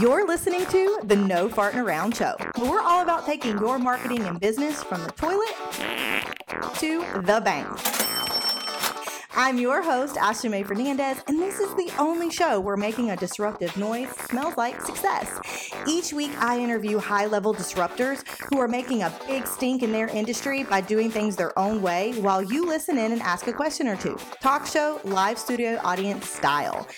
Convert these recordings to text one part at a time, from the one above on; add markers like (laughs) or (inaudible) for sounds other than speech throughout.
You're listening to the No Farting Around Show. We're all about taking your marketing and business from the toilet to the bank. I'm your host, Ashley Mae Fernandez, and this is the only show where making a disruptive noise smells like success. Each week, I interview high level disruptors who are making a big stink in their industry by doing things their own way while you listen in and ask a question or two. Talk show, live studio audience style.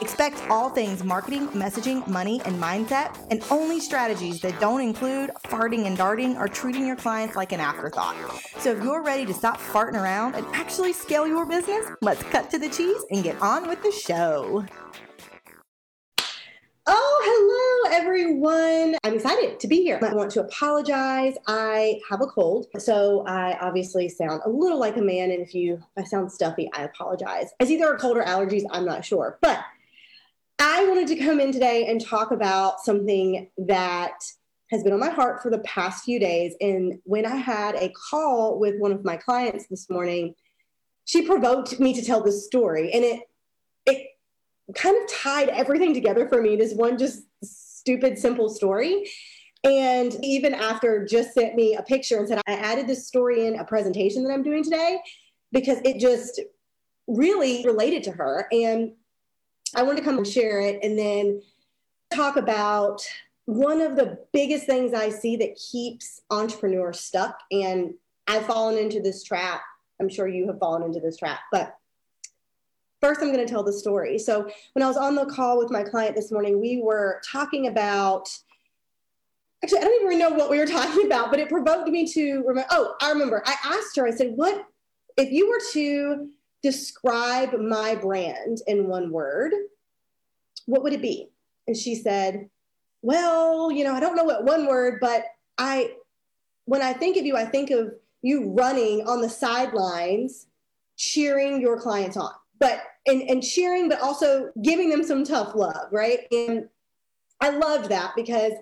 Expect all things marketing, messaging, money, and mindset, and only strategies that don't include farting and darting or treating your clients like an afterthought. So if you're ready to stop farting around and actually scale your business, let's cut to the cheese and get on with the show. Oh, hello, everyone. I'm excited to be here. I want to apologize. I have a cold, so I obviously sound a little like a man. And if you if I sound stuffy, I apologize. It's either a cold or allergies, I'm not sure. But I wanted to come in today and talk about something that has been on my heart for the past few days. And when I had a call with one of my clients this morning, she provoked me to tell this story and it it kind of tied everything together for me this one just stupid simple story. And even after just sent me a picture and said i added this story in a presentation that i'm doing today because it just really related to her. And i wanted to come and share it and then talk about one of the biggest things i see that keeps entrepreneurs stuck. And i've fallen into this trap. I'm sure you have fallen into this trap. But first, I'm going to tell the story. So, when I was on the call with my client this morning, we were talking about. Actually, I don't even know what we were (laughs) talking about, but it provoked me to remember. Oh, I remember. I asked her, I said, What if you were to describe my brand in one word, what would it be? And she said, Well, you know, I don't know what one word, but I, when I think of you, I think of you running on the sidelines, cheering your clients on, but and, and cheering, but also giving them some tough love, right? And I loved that because,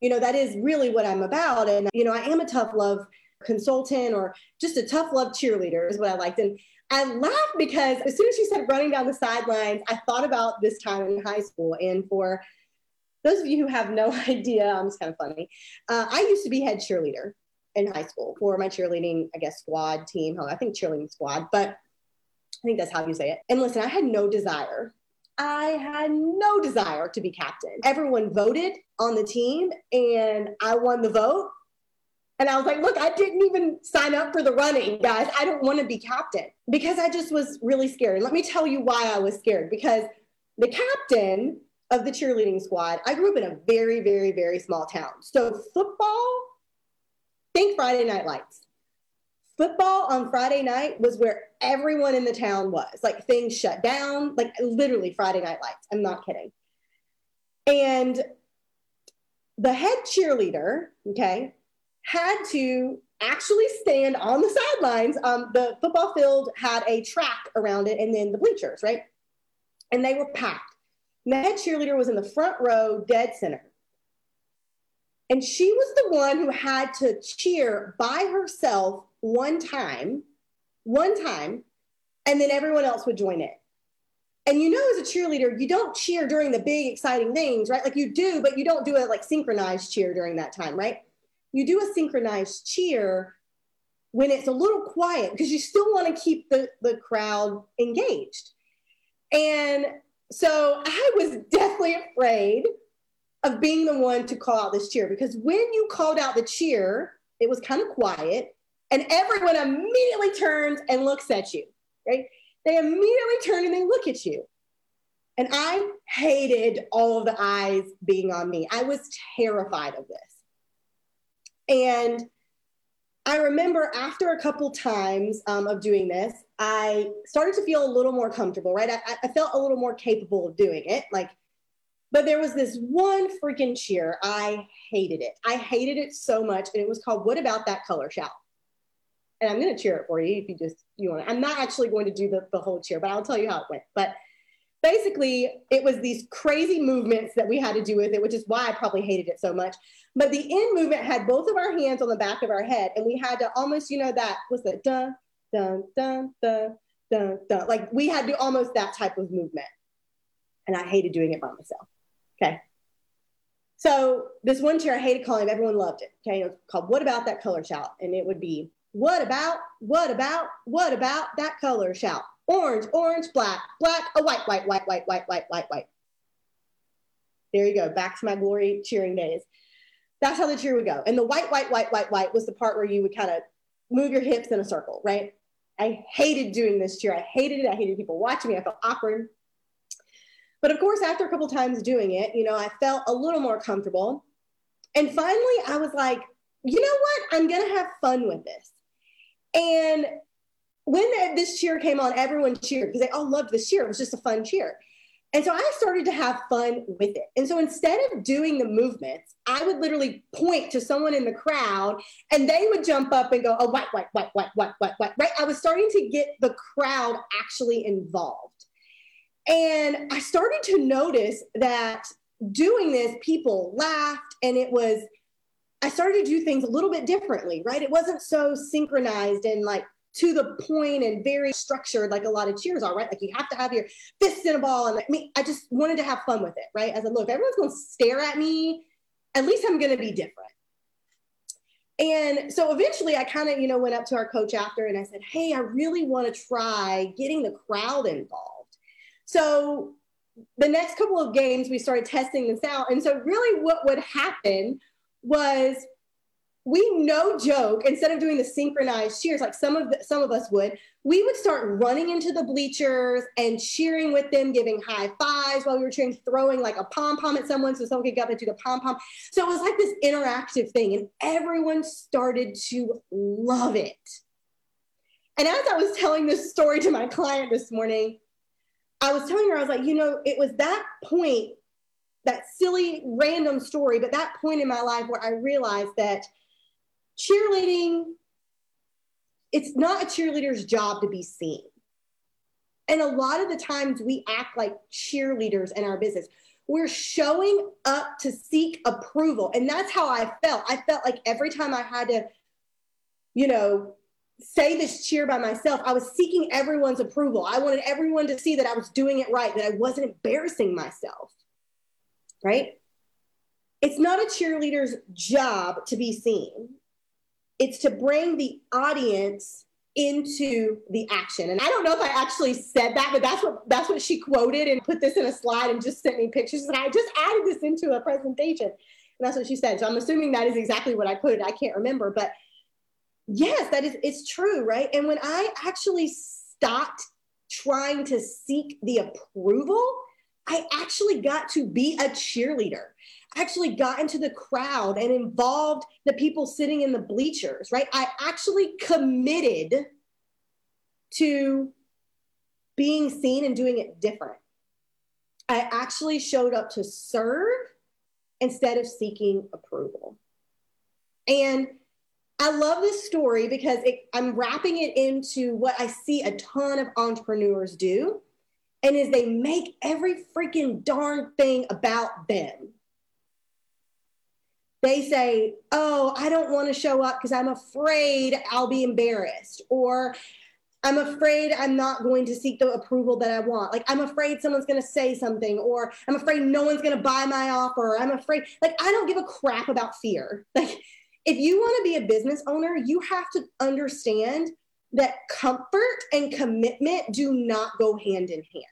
you know, that is really what I'm about. And, you know, I am a tough love consultant or just a tough love cheerleader is what I liked. And I laughed because as soon as she said running down the sidelines, I thought about this time in high school. And for those of you who have no (laughs) idea, I'm just kind of funny. Uh, I used to be head cheerleader in high school for my cheerleading, I guess, squad team. I think cheerleading squad, but I think that's how you say it. And listen, I had no desire. I had no desire to be captain. Everyone voted on the team and I won the vote. And I was like, look, I didn't even sign up for the running, guys. I don't want to be captain because I just was really scared. And let me tell you why I was scared because the captain of the cheerleading squad, I grew up in a very, very, very small town. So football think Friday Night Lights. Football on Friday night was where everyone in the town was. Like things shut down, like literally Friday Night Lights. I'm not kidding. And the head cheerleader, okay, had to actually stand on the sidelines. Um, the football field had a track around it and then the bleachers, right? And they were packed. And the head cheerleader was in the front row, dead center. And she was the one who had to cheer by herself one time, one time, and then everyone else would join in. And you know, as a cheerleader, you don't cheer during the big, exciting things, right? Like you do, but you don't do a like synchronized cheer during that time, right? You do a synchronized cheer when it's a little quiet because you still want to keep the, the crowd engaged. And so I was deathly afraid of being the one to call out this cheer because when you called out the cheer, it was kind of quiet and everyone immediately turns and looks at you, right? They immediately turn and they look at you. And I hated all of the eyes being on me. I was terrified of this. And I remember after a couple times um, of doing this, I started to feel a little more comfortable, right? I, I felt a little more capable of doing it. Like but there was this one freaking cheer. I hated it. I hated it so much. And it was called What About That Color Shout? And I'm going to cheer it for you if you just, you want to. I'm not actually going to do the, the whole cheer, but I'll tell you how it went. But basically, it was these crazy movements that we had to do with it, which is why I probably hated it so much. But the end movement had both of our hands on the back of our head. And we had to almost, you know, that was the dun, dun, dun, dun, dun, dun. Like we had to almost that type of movement. And I hated doing it by myself. Okay. So this one cheer I hated calling, everyone loved it. Okay, it was called "What About That Color Shout," and it would be "What about? What about? What about that color shout?" Orange, orange, black, black, a white, white, white, white, white, white, white, white. There you go. Back to my glory cheering days. That's how the cheer would go. And the white, white, white, white, white was the part where you would kind of move your hips in a circle, right? I hated doing this cheer. I hated it. I hated people watching me. I felt awkward. But of course, after a couple times doing it, you know, I felt a little more comfortable. And finally, I was like, you know what? I'm going to have fun with this. And when this cheer came on, everyone cheered because they all loved this cheer. It was just a fun cheer. And so I started to have fun with it. And so instead of doing the movements, I would literally point to someone in the crowd and they would jump up and go, oh, white, white, white, white, white, white, white, right? I was starting to get the crowd actually involved. And I started to notice that doing this, people laughed and it was, I started to do things a little bit differently, right? It wasn't so synchronized and like to the point and very structured like a lot of cheers are, right? Like you have to have your fist in a ball. And I mean, I just wanted to have fun with it, right? As a look, everyone's going to stare at me. At least I'm going to be different. And so eventually I kind of, you know, went up to our coach after and I said, Hey, I really want to try getting the crowd involved. So the next couple of games, we started testing this out. And so really what would happen was we no joke instead of doing the synchronized cheers like some of the, some of us would we would start running into the bleachers and cheering with them giving high fives while we were cheering throwing like a pom pom at someone so someone could get up into the pom pom so it was like this interactive thing and everyone started to love it. And as i was telling this story to my client this morning i was telling her i was like you know it was that point that silly random story but that point in my life where i realized that cheerleading, it's not a cheerleader's job to be seen. And a lot of the times we act like cheerleaders in our business. We're showing up to seek approval. And that's how I felt. I felt like every time I had to, you know, say this cheer by myself, I was seeking everyone's approval. I wanted everyone to see that I was doing it right, that I wasn't embarrassing myself. Right? It's not a cheerleader's job to be seen it's to bring the audience into the action. And I don't know if I actually said that, but that's what that's what she quoted and put this in a slide and just sent me pictures. And I just added this into a presentation. And that's what she said. So I'm assuming that is exactly what I put. I can't remember, but yes, that is it's true, right? And when I actually stopped trying to seek the approval, I actually got to be a cheerleader actually got into the crowd and involved the people sitting in the bleachers, right? I actually committed to being seen and doing it different. I actually showed up to serve instead of seeking approval. And I love this story because it, I'm wrapping it into what I see a ton of entrepreneurs do, and is they make every freaking darn thing about them they say, Oh, I don't want to show up because I'm afraid I'll be embarrassed, or I'm afraid I'm not going to seek the approval that I want. Like, I'm afraid someone's going to say something, or I'm afraid no one's going to buy my offer. I'm afraid, like, I don't give a crap about fear. Like, if you want to be a business owner, you have to understand that comfort and commitment do not go hand in hand.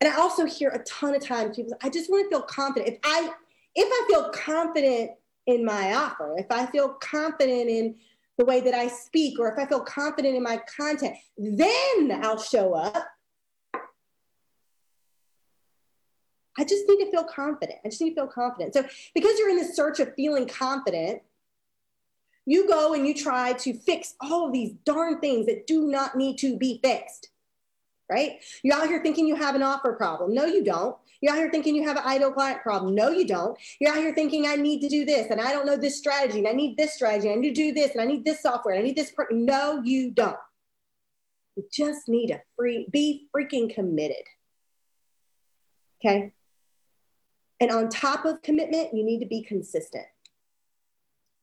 And I also hear a ton of times people say, I just want to feel confident. If I if I feel confident in my offer, if I feel confident in the way that I speak, or if I feel confident in my content, then I'll show up. I just need to feel confident. I just need to feel confident. So, because you're in the search of feeling confident, you go and you try to fix all of these darn things that do not need to be fixed right? You're out here thinking you have an offer problem. No, you don't. You're out here thinking you have an ideal client problem. No, you don't. You're out here thinking I need to do this and I don't know this strategy and I need this strategy. I need to do this and I need this software. And I need this. Per-. No, you don't. You just need to free, be freaking committed. Okay. And on top of commitment, you need to be consistent.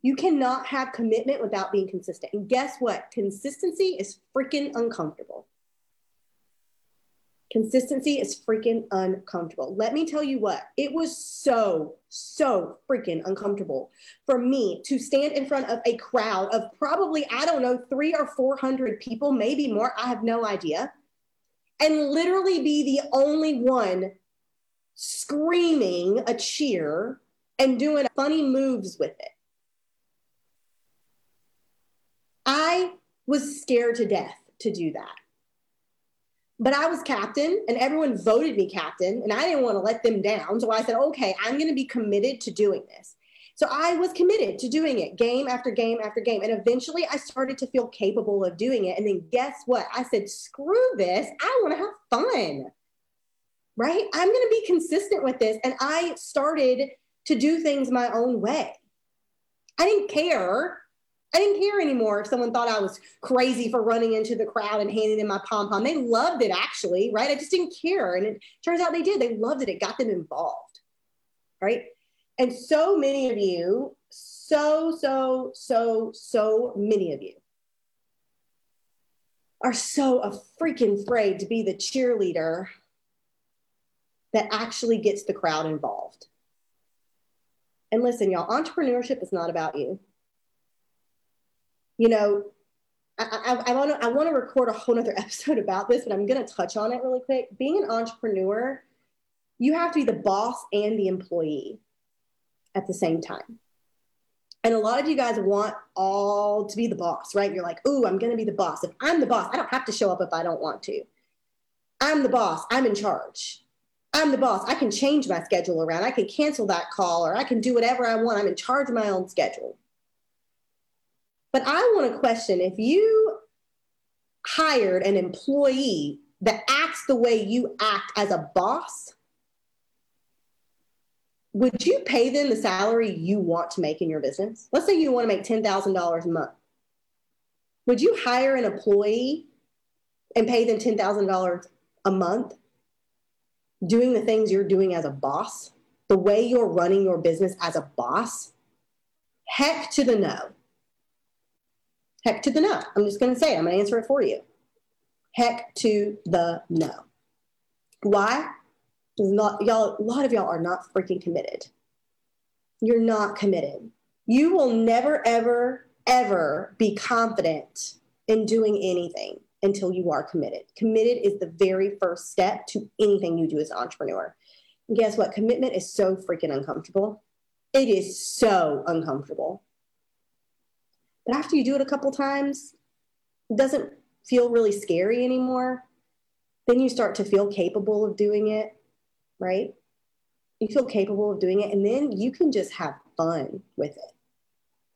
You cannot have commitment without being consistent. And guess what? Consistency is freaking uncomfortable. Consistency is freaking uncomfortable. Let me tell you what, it was so, so freaking uncomfortable for me to stand in front of a crowd of probably, I don't know, three or 400 people, maybe more. I have no idea. And literally be the only one screaming a cheer and doing funny moves with it. I was scared to death to do that. But I was captain and everyone voted me captain and I didn't want to let them down. So I said, okay, I'm going to be committed to doing this. So I was committed to doing it game after game after game. And eventually I started to feel capable of doing it. And then guess what? I said, screw this. I want to have fun. Right? I'm going to be consistent with this. And I started to do things my own way. I didn't care I didn't care anymore if someone thought I was crazy for running into the crowd and handing them my pom pom. They loved it actually, right? I just didn't care. And it turns out they did. They loved it. It got them involved, right? And so many of you, so, so, so, so many of you are so a freaking afraid to be the cheerleader that actually gets the crowd involved. And listen, y'all, entrepreneurship is not about you you know, I, I, I want to I want to record a whole other (laughs) episode about this, but I'm going to touch on it really quick. Being an entrepreneur, you have to be the boss and the employee at the same time. And a lot of you guys want all to be the boss, right? You're like, "Ooh, I'm going to be the boss. If I'm the boss, I don't have to show up if I don't want to. I'm the boss. I'm in charge. I'm the boss. I can change my schedule around. I can cancel that call or I can do whatever I want. I'm in charge of my own schedule." But I want to question if you hired an employee that acts the way you act as a boss, would you pay them the salary you want to make in your business? Let's say you want to make $10,000 a month. Would you hire an employee and pay them $10,000 a month doing the things you're doing as a boss, the way you're running your business as a boss? Heck to the no. Heck to the no. I'm just going to say it. I'm going to answer it for you. Heck to the no. Why? Not, y'all, a lot of y'all are not freaking committed. You're not committed. You will never, ever, ever be confident in doing anything until you are committed. Committed is the very first step to anything you do as an entrepreneur. And guess what? Commitment is so freaking uncomfortable. It is so uncomfortable. But after you do it a couple times, it doesn't feel really scary anymore. Then you start to feel capable of doing it, right? You feel capable of doing it, and then you can just have fun with it,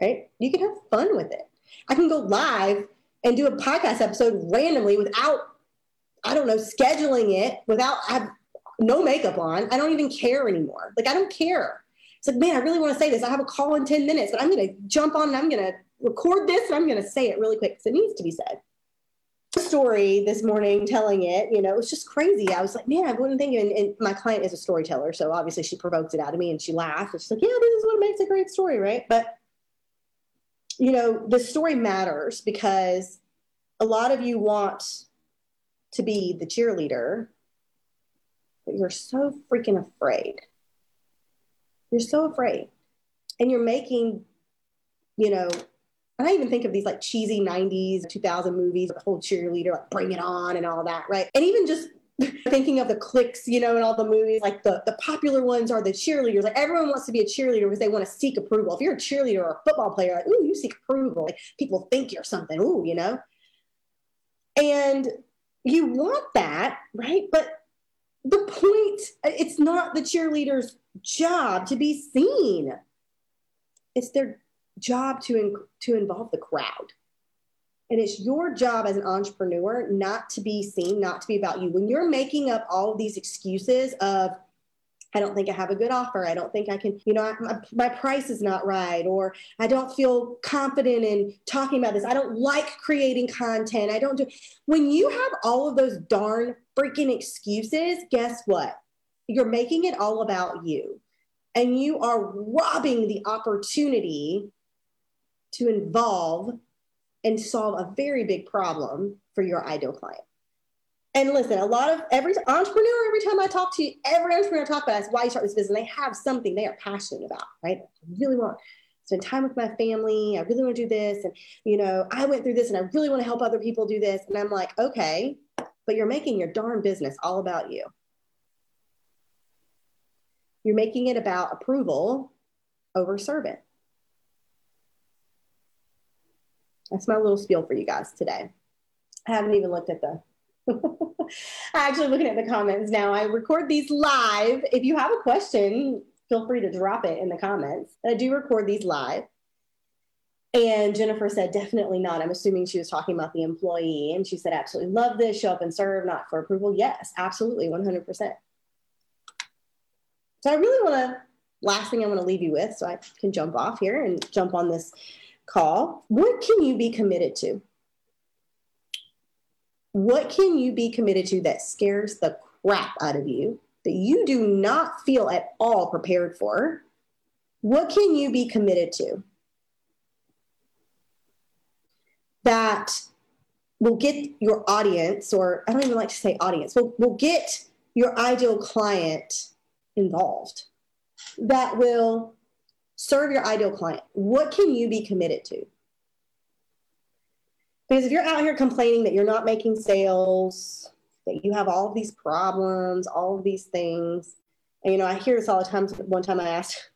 right? You can have fun with it. I can go live and do a podcast episode randomly without, I don't know, scheduling it, without I have no makeup on. I don't even care anymore. Like I don't care. It's like, man, I really want to say this. I have a call in 10 minutes, but I'm going to jump on and I'm going to record this and I'm going to say it really quick because it needs to be said. Story this morning telling it, you know, it was just crazy. I was like, man, I wouldn't think. And, and my client is a storyteller, so obviously she provoked it out of me and she laughed. And she's like, yeah, this is what makes a great story, right? But you know, the story matters because a lot of you want to be the cheerleader, but you're so freaking afraid. You're so afraid. And you're making, you know, and I even think of these like cheesy 90s, 2000 movies, the whole cheerleader, like Bring It On and all that, right? And even just (laughs) thinking of the cliques, you know, in all the movies, like the, the popular ones are the cheerleaders. Like everyone wants to be a cheerleader because they want to seek approval. If you're a cheerleader or a football player, like, ooh, you seek approval. Like people think you're something, ooh, you know? And you want that, right? But the point, it's not the cheerleader's job to be seen. It's their job to, in, to involve the crowd. And it's your job as an entrepreneur not to be seen, not to be about you. When you're making up all of these excuses of, I don't think I have a good offer. I don't think I can, you know, my, my, price is not right, or I don't feel confident in talking about this. I don't like creating content. I don't do. When you have all of those darn freaking excuses, guess what? You're making it all about you. And you are robbing the opportunity to involve and solve a very big problem for your ideal client. And listen, a lot of every entrepreneur, every time I talk to you, every entrepreneur I talk about is why you start this business. They have something they are passionate about, right? I really want to spend time with my family. I really want to do this. And, you know, I went through this and I really want to help other people do this. And I'm like, okay, but you're making your darn business all about you. You're making it about approval over servant. That's my little spiel for you guys today. I haven't even looked at the (laughs) actually looking at the comments now. I record these live. If you have a question, feel free to drop it in the comments. And I do record these live. And Jennifer said, definitely not. I'm assuming she was talking about the employee. And she said, absolutely love this, show up and serve, not for approval. Yes, absolutely, 100%. So I really want to, last thing I want to leave you with, so I can jump off here and jump on this call. What can you be committed to? What can you be committed to that scares the crap out of you, that you do not feel at all prepared for? What can you be committed to? that will get your audience, or I don't even like to say audience, will, will get your ideal client involved, that will serve your ideal client. What can you be committed to? Because if you're out here complaining that you're not making sales, that you have all these problems, all of these things, and you know, I hear this all the time. One time I asked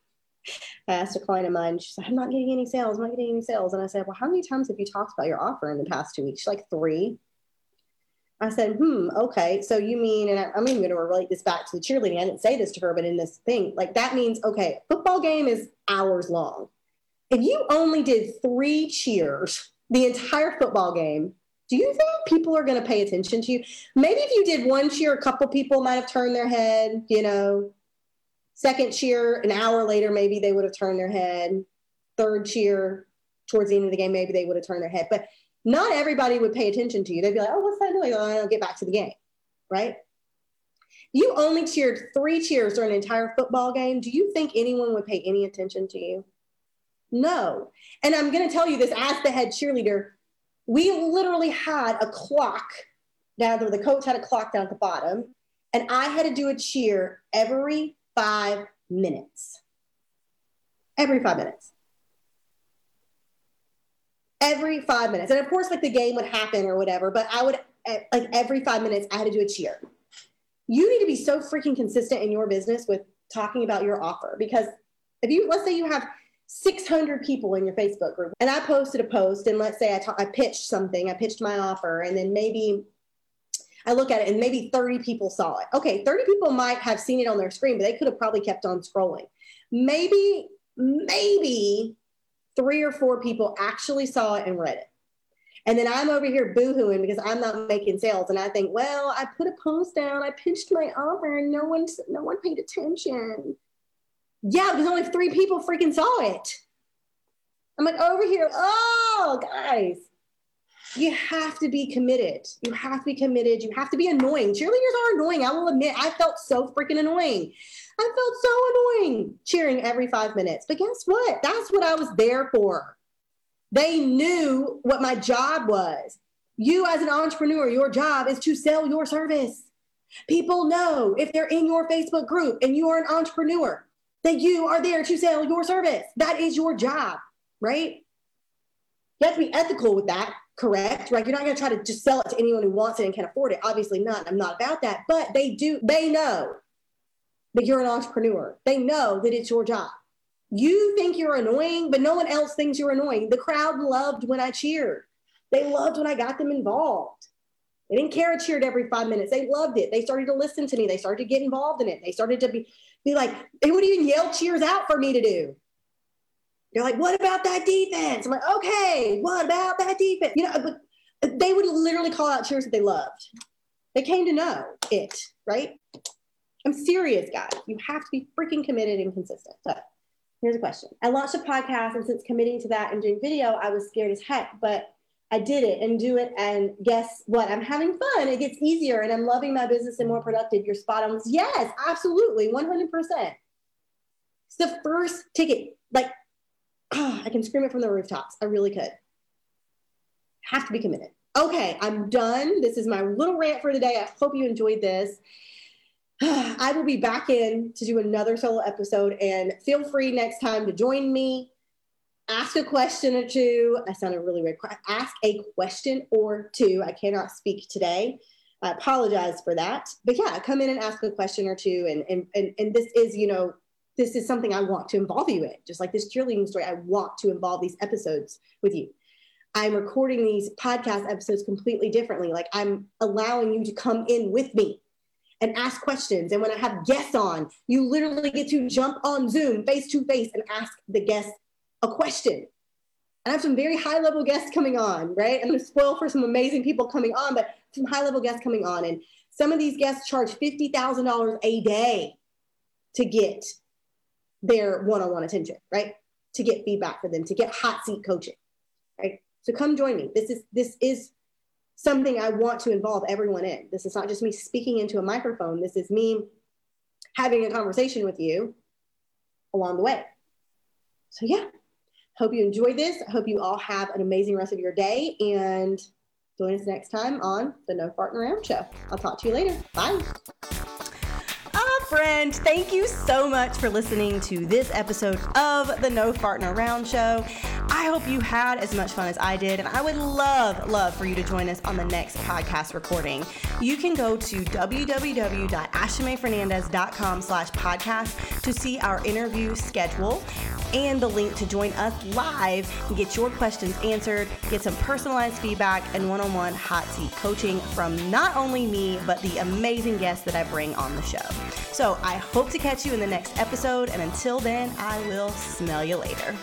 (laughs) I asked a client of mine, she said, I'm not getting any sales, I'm not getting any sales. And I said, Well, how many times have you talked about your offer in the past two weeks? She's like, Three. I said, Hmm, okay. So you mean, and I, I'm even going to relate this back to the cheerleading. I didn't say this to her, but in this thing, like that means, okay, football game is hours long. If you only did three cheers the entire football game, do you think people are going to pay attention to you? Maybe if you did one cheer, a couple people might have turned their head, you know, Second cheer, an hour later, maybe they would have turned their head. Third cheer, towards the end of the game, maybe they would have turned their head. But not everybody would pay attention to you. They'd be like, oh, what's that doing? Oh, I'll get back to the game, right? You only cheered three cheers during an entire football game. Do you think anyone would pay any attention to you? No. And I'm going to tell you this as the head cheerleader, we literally had a clock down there. The coach had a clock down at the bottom, and I had to do a cheer every five minutes. Every five minutes. Every five minutes. And of course, like the game would happen or whatever, but I would, eh, like every five minutes, I had to do a cheer. You need to be so freaking consistent in your business with talking about your offer because if you, let's say you have 600 people in your Facebook group and I posted a post and let's say I, ta- I pitched something, I pitched my offer, and then maybe I look at it and maybe 30 people saw it. Okay, 30 people might have seen it on their screen, but they could have probably kept on scrolling. Maybe, maybe three or four people actually saw it and read it. And then I'm over here boohooing because I'm not making sales. And I think, well, I put a post down, I pitched my offer, and no one, no one paid attention. Yeah, because only three people freaking saw it. I'm like over here, oh, guys, you have to be committed. You have to be committed. You have to be annoying. Cheerleaders are annoying. I will admit, I felt so freaking annoying. I felt so annoying cheering every five minutes. But guess what? That's what I was there for. They knew what my job was. You, as an entrepreneur, your job is to sell your service. People know if they're in your Facebook group and you are an entrepreneur that you are there to sell your service. That is your job, right? You have to be ethical with that correct right? You're not going to try to just sell it to anyone who wants it and can't afford it. Obviously not i'm not about that but they do they know that you're an entrepreneur. They know that it's your job. You think you're annoying but no one else thinks you're annoying. The crowd loved when i cheered. They loved when i got them involved. They didn't care i cheered every five minutes. They loved it. They started to listen to me. They started to get involved in it. They started to be, be like they would even yell cheers out for me to do they're like, what about that defense? I'm like, okay, what about that defense? You know, but they would literally call out cheers that they loved. They came to know it, right? I'm serious, guys. You have to be freaking committed and consistent. So here's a question. I launched a podcast, and since committing to that and doing video, I was scared as heck, but I did it and do it. And guess what? I'm having fun. It gets easier and I'm loving my business and more productive. You're spot on. Yes, absolutely. 100%. It's the first ticket. Like I can scream it from the rooftops. I really could. Have to be committed. Okay, I'm done. This is my little rant for today. I hope you enjoyed this. (sighs) I will be back in to do another solo episode, and feel free next time to join me. Ask a question or two. I sounded really weird. Ask a question or two. I cannot speak today. I apologize for that. But yeah, come in and ask a question or two. And, and, and, and this is, you know, this is something I want to involve you in. Just like this cheerleading story, I want to involve these episodes with you. I'm recording these podcast episodes completely differently. Like I'm allowing you to come in with me and ask questions. And when I have guests on, you literally get to jump on Zoom face to face and ask the guest a question. And I have some very high level guests coming on, right? I'm to spoil for some amazing people coming on, but some high level guests coming on. And some of these guests charge $50,000 a day to get their one on one attention, right? To get feedback for them, to get hot seat coaching, right? So come join me. This is, this is something I want to involve everyone in. This is not just me speaking into a microphone. This is me having a conversation with you along the way. So, yeah, hope you enjoy this. I hope you all have an amazing rest of your day and join us next time on the No Farting Around Show. I'll talk to you later. Bye friend. Thank you so much for listening to this episode of the No Farting Around Show. I hope you had as much fun as I did, and I would love, love for you to join us on the next podcast recording. You can go to www.ashleymaefernandez.com slash podcast to see our interview schedule and the link to join us live and get your questions answered, get some personalized feedback, and one on one hot seat coaching from not only me, but the amazing guests that I bring on the show. So I hope to catch you in the next episode, and until then, I will smell you later.